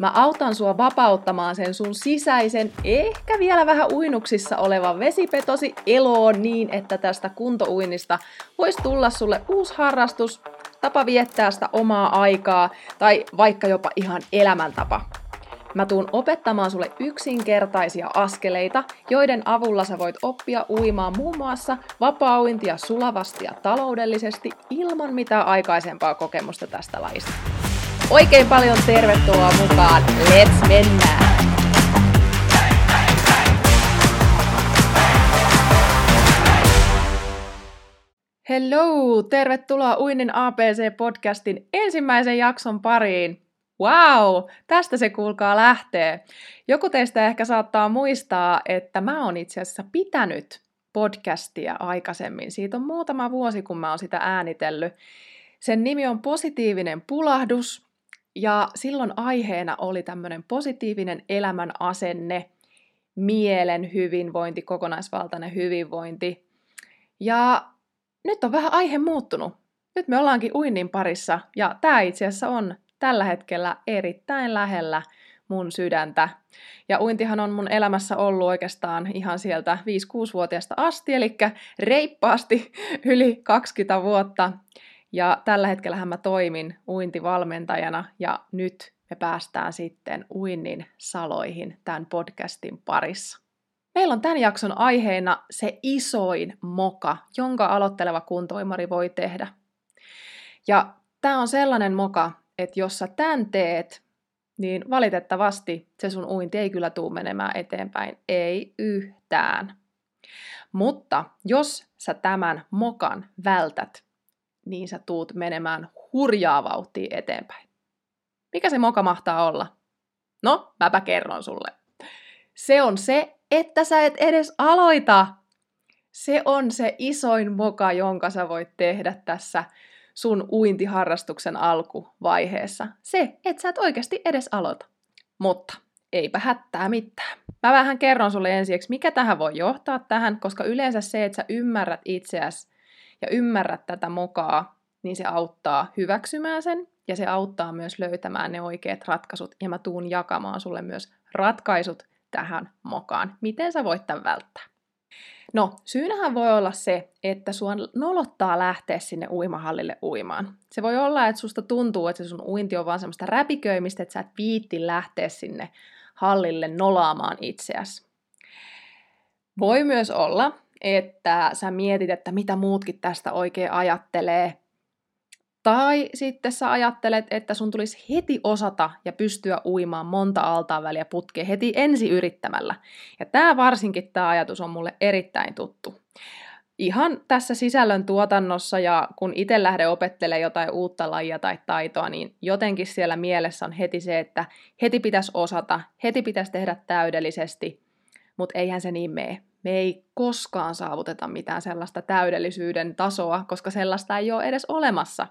Mä autan sua vapauttamaan sen sun sisäisen, ehkä vielä vähän uinuksissa olevan vesipetosi eloon niin, että tästä kuntouinnista voisi tulla sulle uusi harrastus, tapa viettää sitä omaa aikaa tai vaikka jopa ihan elämäntapa. Mä tuun opettamaan sulle yksinkertaisia askeleita, joiden avulla sä voit oppia uimaan muun muassa vapaa-uintia sulavasti ja taloudellisesti ilman mitään aikaisempaa kokemusta tästä lajista. Oikein paljon tervetuloa mukaan. Let's mennään! Hello! Tervetuloa Uinnin APC-podcastin ensimmäisen jakson pariin. Wow, tästä se kuulkaa lähtee. Joku teistä ehkä saattaa muistaa, että mä oon itse asiassa pitänyt podcastia aikaisemmin. Siitä on muutama vuosi, kun mä oon sitä äänitellyt. Sen nimi on Positiivinen pulahdus, ja silloin aiheena oli tämmöinen positiivinen elämän asenne, mielen hyvinvointi, kokonaisvaltainen hyvinvointi. Ja nyt on vähän aihe muuttunut. Nyt me ollaankin uinnin parissa, ja tämä itse asiassa on tällä hetkellä erittäin lähellä mun sydäntä. Ja uintihan on mun elämässä ollut oikeastaan ihan sieltä 5-6-vuotiaasta asti, eli reippaasti yli 20 vuotta. Ja tällä hetkellä mä toimin uintivalmentajana ja nyt me päästään sitten uinnin saloihin tämän podcastin parissa. Meillä on tämän jakson aiheena se isoin moka, jonka aloitteleva kuntoimari voi tehdä. Ja tämä on sellainen moka, että jos sä tämän teet, niin valitettavasti se sun uinti ei kyllä tuu menemään eteenpäin, ei yhtään. Mutta jos sä tämän mokan vältät, niin sä tuut menemään hurjaa vauhtia eteenpäin. Mikä se moka mahtaa olla? No, mäpä kerron sulle. Se on se, että sä et edes aloita. Se on se isoin moka, jonka sä voit tehdä tässä sun uintiharrastuksen alkuvaiheessa. Se, että sä et oikeasti edes aloita. Mutta eipä hättää mitään. Mä vähän kerron sulle ensiksi, mikä tähän voi johtaa tähän, koska yleensä se, että sä ymmärrät itseäsi ja ymmärrät tätä mokaa, niin se auttaa hyväksymään sen ja se auttaa myös löytämään ne oikeat ratkaisut ja mä tuun jakamaan sulle myös ratkaisut tähän mokaan. Miten sä voit tämän välttää? No, syynähän voi olla se, että sua nolottaa lähteä sinne uimahallille uimaan. Se voi olla, että susta tuntuu, että se sun uinti on vaan semmoista räpiköimistä, että sä et viitti lähteä sinne hallille nolaamaan itseäsi. Voi myös olla, että sä mietit, että mitä muutkin tästä oikein ajattelee. Tai sitten sä ajattelet, että sun tulisi heti osata ja pystyä uimaan monta altaan väliä putkeen heti ensi yrittämällä. Ja tämä varsinkin tämä ajatus on mulle erittäin tuttu. Ihan tässä sisällön tuotannossa ja kun itse lähden opettelemaan jotain uutta lajia tai taitoa, niin jotenkin siellä mielessä on heti se, että heti pitäisi osata, heti pitäisi tehdä täydellisesti, mutta eihän se niin mene me ei koskaan saavuteta mitään sellaista täydellisyyden tasoa, koska sellaista ei ole edes olemassa.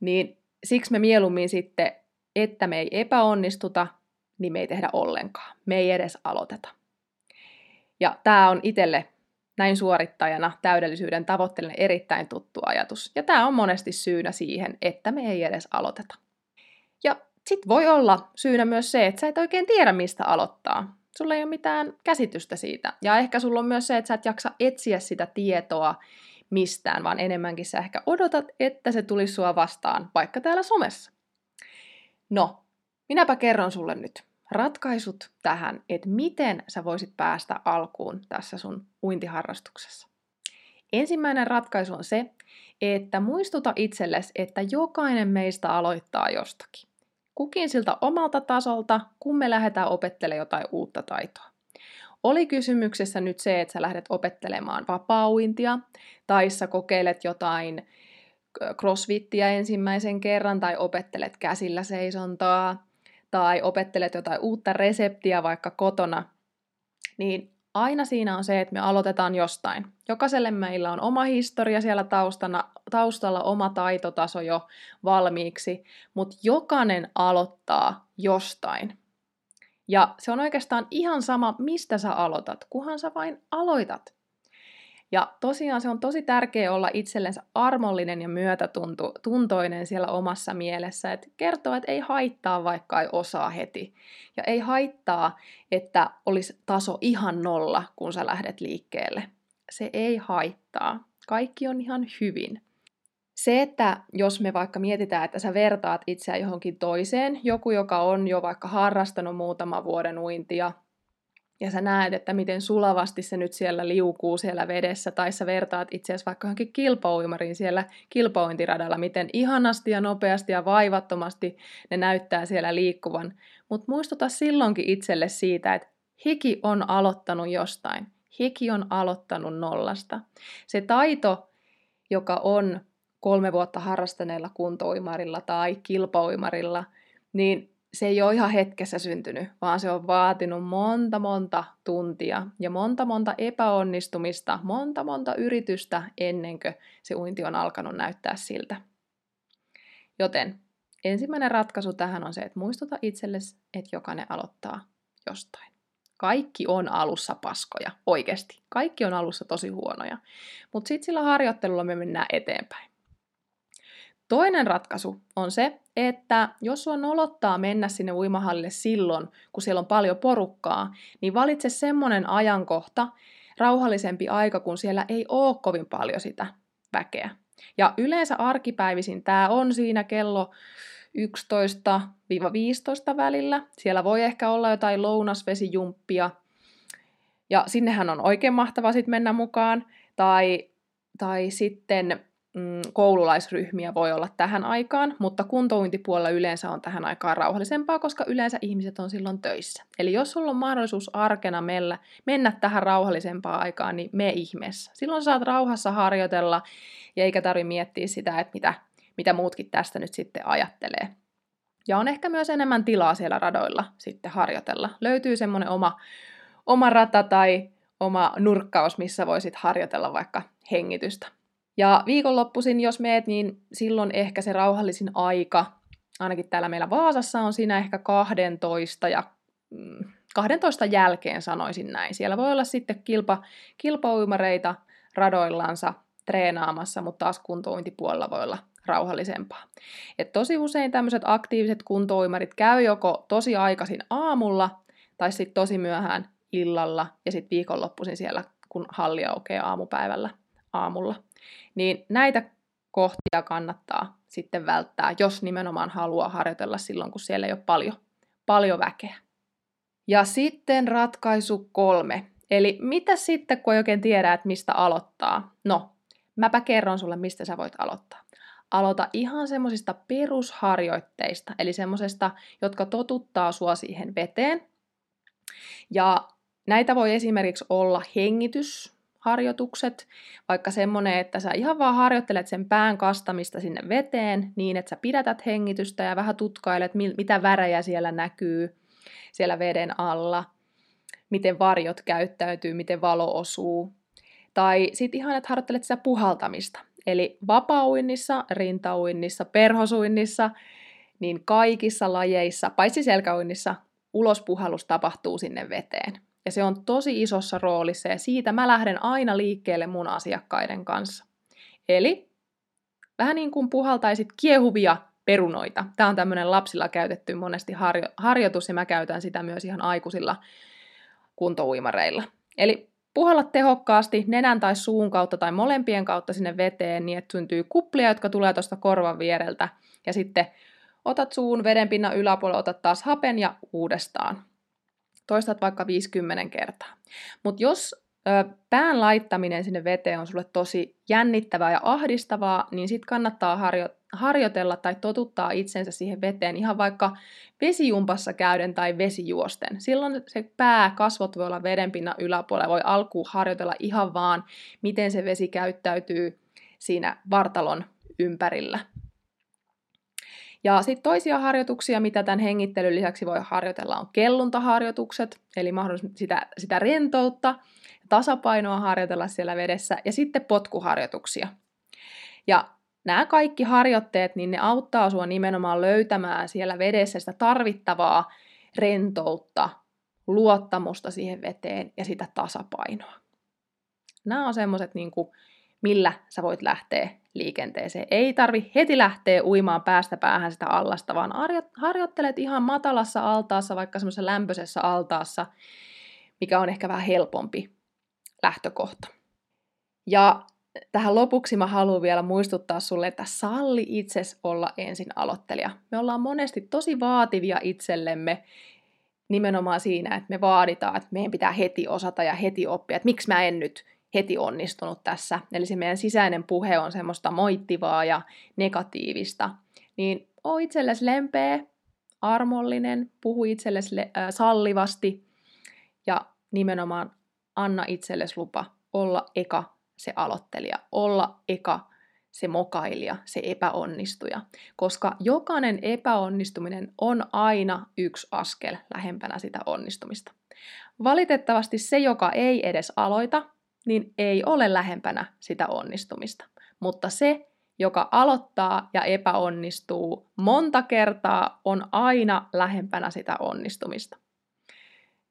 Niin siksi me mieluummin sitten, että me ei epäonnistuta, niin me ei tehdä ollenkaan. Me ei edes aloiteta. Ja tämä on itselle näin suorittajana täydellisyyden tavoitteellinen erittäin tuttu ajatus. Ja tämä on monesti syynä siihen, että me ei edes aloiteta. Ja sitten voi olla syynä myös se, että sä et oikein tiedä, mistä aloittaa sulla ei ole mitään käsitystä siitä. Ja ehkä sulla on myös se, että sä et jaksa etsiä sitä tietoa mistään, vaan enemmänkin sä ehkä odotat, että se tulisi sua vastaan, vaikka täällä somessa. No, minäpä kerron sulle nyt ratkaisut tähän, että miten sä voisit päästä alkuun tässä sun uintiharrastuksessa. Ensimmäinen ratkaisu on se, että muistuta itsellesi, että jokainen meistä aloittaa jostakin kukin siltä omalta tasolta, kun me lähdetään opettelemaan jotain uutta taitoa. Oli kysymyksessä nyt se, että sä lähdet opettelemaan vapauintia, tai sä kokeilet jotain crossfittiä ensimmäisen kerran, tai opettelet käsillä seisontaa, tai opettelet jotain uutta reseptiä vaikka kotona, niin aina siinä on se, että me aloitetaan jostain. Jokaiselle meillä on oma historia siellä taustana, taustalla, oma taitotaso jo valmiiksi, mutta jokainen aloittaa jostain. Ja se on oikeastaan ihan sama, mistä sä aloitat, kunhan sä vain aloitat. Ja tosiaan se on tosi tärkeää olla itsellensä armollinen ja myötätuntoinen siellä omassa mielessä, että kertoo, että ei haittaa vaikka ei osaa heti. Ja ei haittaa, että olisi taso ihan nolla, kun sä lähdet liikkeelle. Se ei haittaa. Kaikki on ihan hyvin. Se, että jos me vaikka mietitään, että sä vertaat itseä johonkin toiseen, joku, joka on jo vaikka harrastanut muutama vuoden uintia, ja sä näet, että miten sulavasti se nyt siellä liukuu siellä vedessä, tai sä vertaat itse asiassa vaikka johonkin kilpauimariin siellä kilpauintiradalla, miten ihanasti ja nopeasti ja vaivattomasti ne näyttää siellä liikkuvan. Mutta muistuta silloinkin itselle siitä, että hiki on aloittanut jostain. Hiki on aloittanut nollasta. Se taito, joka on kolme vuotta harrastaneella kuntouimarilla tai kilpauimarilla, niin se ei ole ihan hetkessä syntynyt, vaan se on vaatinut monta monta tuntia ja monta monta epäonnistumista, monta monta yritystä ennen kuin se uinti on alkanut näyttää siltä. Joten ensimmäinen ratkaisu tähän on se, että muistuta itsellesi, että jokainen aloittaa jostain. Kaikki on alussa paskoja, oikeasti. Kaikki on alussa tosi huonoja. Mutta sitten sillä harjoittelulla me mennään eteenpäin. Toinen ratkaisu on se, että jos sua nolottaa mennä sinne uimahallille silloin, kun siellä on paljon porukkaa, niin valitse semmoinen ajankohta, rauhallisempi aika, kun siellä ei ole kovin paljon sitä väkeä. Ja yleensä arkipäivisin tämä on siinä kello 11-15 välillä. Siellä voi ehkä olla jotain lounasvesijumppia, ja sinnehän on oikein mahtava sitten mennä mukaan. Tai, tai sitten mm, koululaisryhmiä voi olla tähän aikaan, mutta kuntouintipuolella yleensä on tähän aikaan rauhallisempaa, koska yleensä ihmiset on silloin töissä. Eli jos sulla on mahdollisuus arkena mellä, mennä tähän rauhallisempaan aikaan, niin me ihmeessä. Silloin saat rauhassa harjoitella ja eikä tarvi miettiä sitä, että mitä, mitä muutkin tästä nyt sitten ajattelee. Ja on ehkä myös enemmän tilaa siellä radoilla sitten harjoitella. Löytyy semmoinen oma, oma rata tai oma nurkkaus, missä voisit harjoitella vaikka hengitystä. Ja viikonloppuisin, jos meet, niin silloin ehkä se rauhallisin aika, ainakin täällä meillä Vaasassa on siinä ehkä 12 ja 12 mm, jälkeen sanoisin näin. Siellä voi olla sitten kilpa, kilpauimareita radoillansa treenaamassa, mutta taas kuntouintipuolella voi olla rauhallisempaa. Et tosi usein tämmöiset aktiiviset kuntouimarit käy joko tosi aikaisin aamulla tai sitten tosi myöhään illalla ja sitten viikonloppuisin siellä, kun halli aukeaa aamupäivällä aamulla. Niin näitä kohtia kannattaa sitten välttää, jos nimenomaan haluaa harjoitella silloin, kun siellä ei ole paljon, paljon väkeä. Ja sitten ratkaisu kolme. Eli mitä sitten, kun ei oikein tiedä, että mistä aloittaa? No, mäpä kerron sulle, mistä sä voit aloittaa. Aloita ihan semmoisista perusharjoitteista, eli semmoisesta, jotka totuttaa sua siihen veteen. Ja näitä voi esimerkiksi olla hengitys, harjoitukset, vaikka semmoinen, että sä ihan vaan harjoittelet sen pään kastamista sinne veteen niin, että sä pidätät hengitystä ja vähän tutkailet, mitä värejä siellä näkyy siellä veden alla, miten varjot käyttäytyy, miten valo osuu. Tai sitten ihan, että harjoittelet sitä puhaltamista. Eli vapauinnissa, rintauinnissa, perhosuinnissa, niin kaikissa lajeissa, paitsi selkäuinnissa, ulospuhallus tapahtuu sinne veteen. Ja se on tosi isossa roolissa ja siitä mä lähden aina liikkeelle mun asiakkaiden kanssa. Eli vähän niin kuin puhaltaisit kiehuvia perunoita. Tämä on tämmöinen lapsilla käytetty monesti harjo- harjoitus ja mä käytän sitä myös ihan aikuisilla kuntouimareilla. Eli puhalla tehokkaasti nenän tai suun kautta tai molempien kautta sinne veteen niin, että syntyy kuplia, jotka tulee tuosta korvan viereltä. Ja sitten otat suun vedenpinnan yläpuolella, otat taas hapen ja uudestaan toistat vaikka 50 kertaa. Mutta jos ö, pään laittaminen sinne veteen on sulle tosi jännittävää ja ahdistavaa, niin sitten kannattaa harjo- harjoitella tai totuttaa itsensä siihen veteen ihan vaikka vesijumpassa käyden tai vesijuosten. Silloin se pää, kasvot voi olla vedenpinnan yläpuolella, voi alkuun harjoitella ihan vaan, miten se vesi käyttäytyy siinä vartalon ympärillä. Ja sitten toisia harjoituksia, mitä tämän hengittelyn lisäksi voi harjoitella, on kelluntaharjoitukset, eli mahdollisuus sitä, sitä rentoutta, tasapainoa harjoitella siellä vedessä, ja sitten potkuharjoituksia. Ja nämä kaikki harjoitteet, niin ne auttaa sinua nimenomaan löytämään siellä vedessä sitä tarvittavaa rentoutta, luottamusta siihen veteen ja sitä tasapainoa. Nämä on semmoiset, niin millä sä voit lähteä liikenteeseen. Ei tarvi heti lähteä uimaan päästä päähän sitä allasta, vaan harjoittelet ihan matalassa altaassa, vaikka semmoisessa lämpöisessä altaassa, mikä on ehkä vähän helpompi lähtökohta. Ja tähän lopuksi mä haluan vielä muistuttaa sulle, että salli itses olla ensin aloittelija. Me ollaan monesti tosi vaativia itsellemme nimenomaan siinä, että me vaaditaan, että meidän pitää heti osata ja heti oppia, että miksi mä en nyt heti onnistunut tässä. Eli se meidän sisäinen puhe on semmoista moittivaa ja negatiivista. Niin oo itsellesi lempeä, armollinen, puhu itsellesi äh, sallivasti ja nimenomaan anna itsellesi lupa olla eka se aloittelija, olla eka se mokailija, se epäonnistuja. Koska jokainen epäonnistuminen on aina yksi askel lähempänä sitä onnistumista. Valitettavasti se, joka ei edes aloita, niin ei ole lähempänä sitä onnistumista. Mutta se, joka aloittaa ja epäonnistuu monta kertaa, on aina lähempänä sitä onnistumista.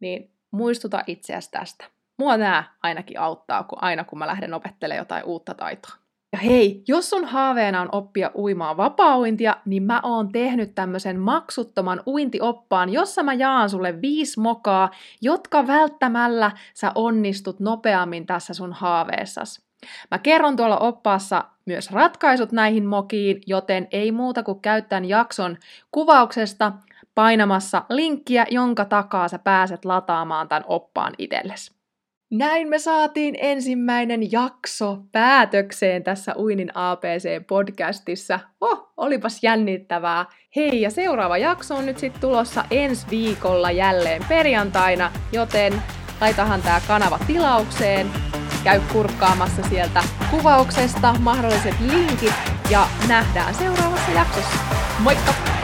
Niin muistuta itseäsi tästä. Mua nämä ainakin auttaa, kun aina kun mä lähden opettelemaan jotain uutta taitoa. Ja hei, jos sun haaveena on oppia uimaan vapaa-uintia, niin mä oon tehnyt tämmöisen maksuttoman uintioppaan, jossa mä jaan sulle viisi mokaa, jotka välttämällä sä onnistut nopeammin tässä sun haaveessas. Mä kerron tuolla oppaassa myös ratkaisut näihin mokiin, joten ei muuta kuin käyttää jakson kuvauksesta painamassa linkkiä, jonka takaa sä pääset lataamaan tämän oppaan itsellesi. Näin me saatiin ensimmäinen jakso päätökseen tässä Uinin APC-podcastissa. Oh, olipas jännittävää. Hei, ja seuraava jakso on nyt sitten tulossa ensi viikolla jälleen perjantaina, joten laitahan tämä kanava tilaukseen. Käy kurkkaamassa sieltä kuvauksesta mahdolliset linkit ja nähdään seuraavassa jaksossa. Moikka!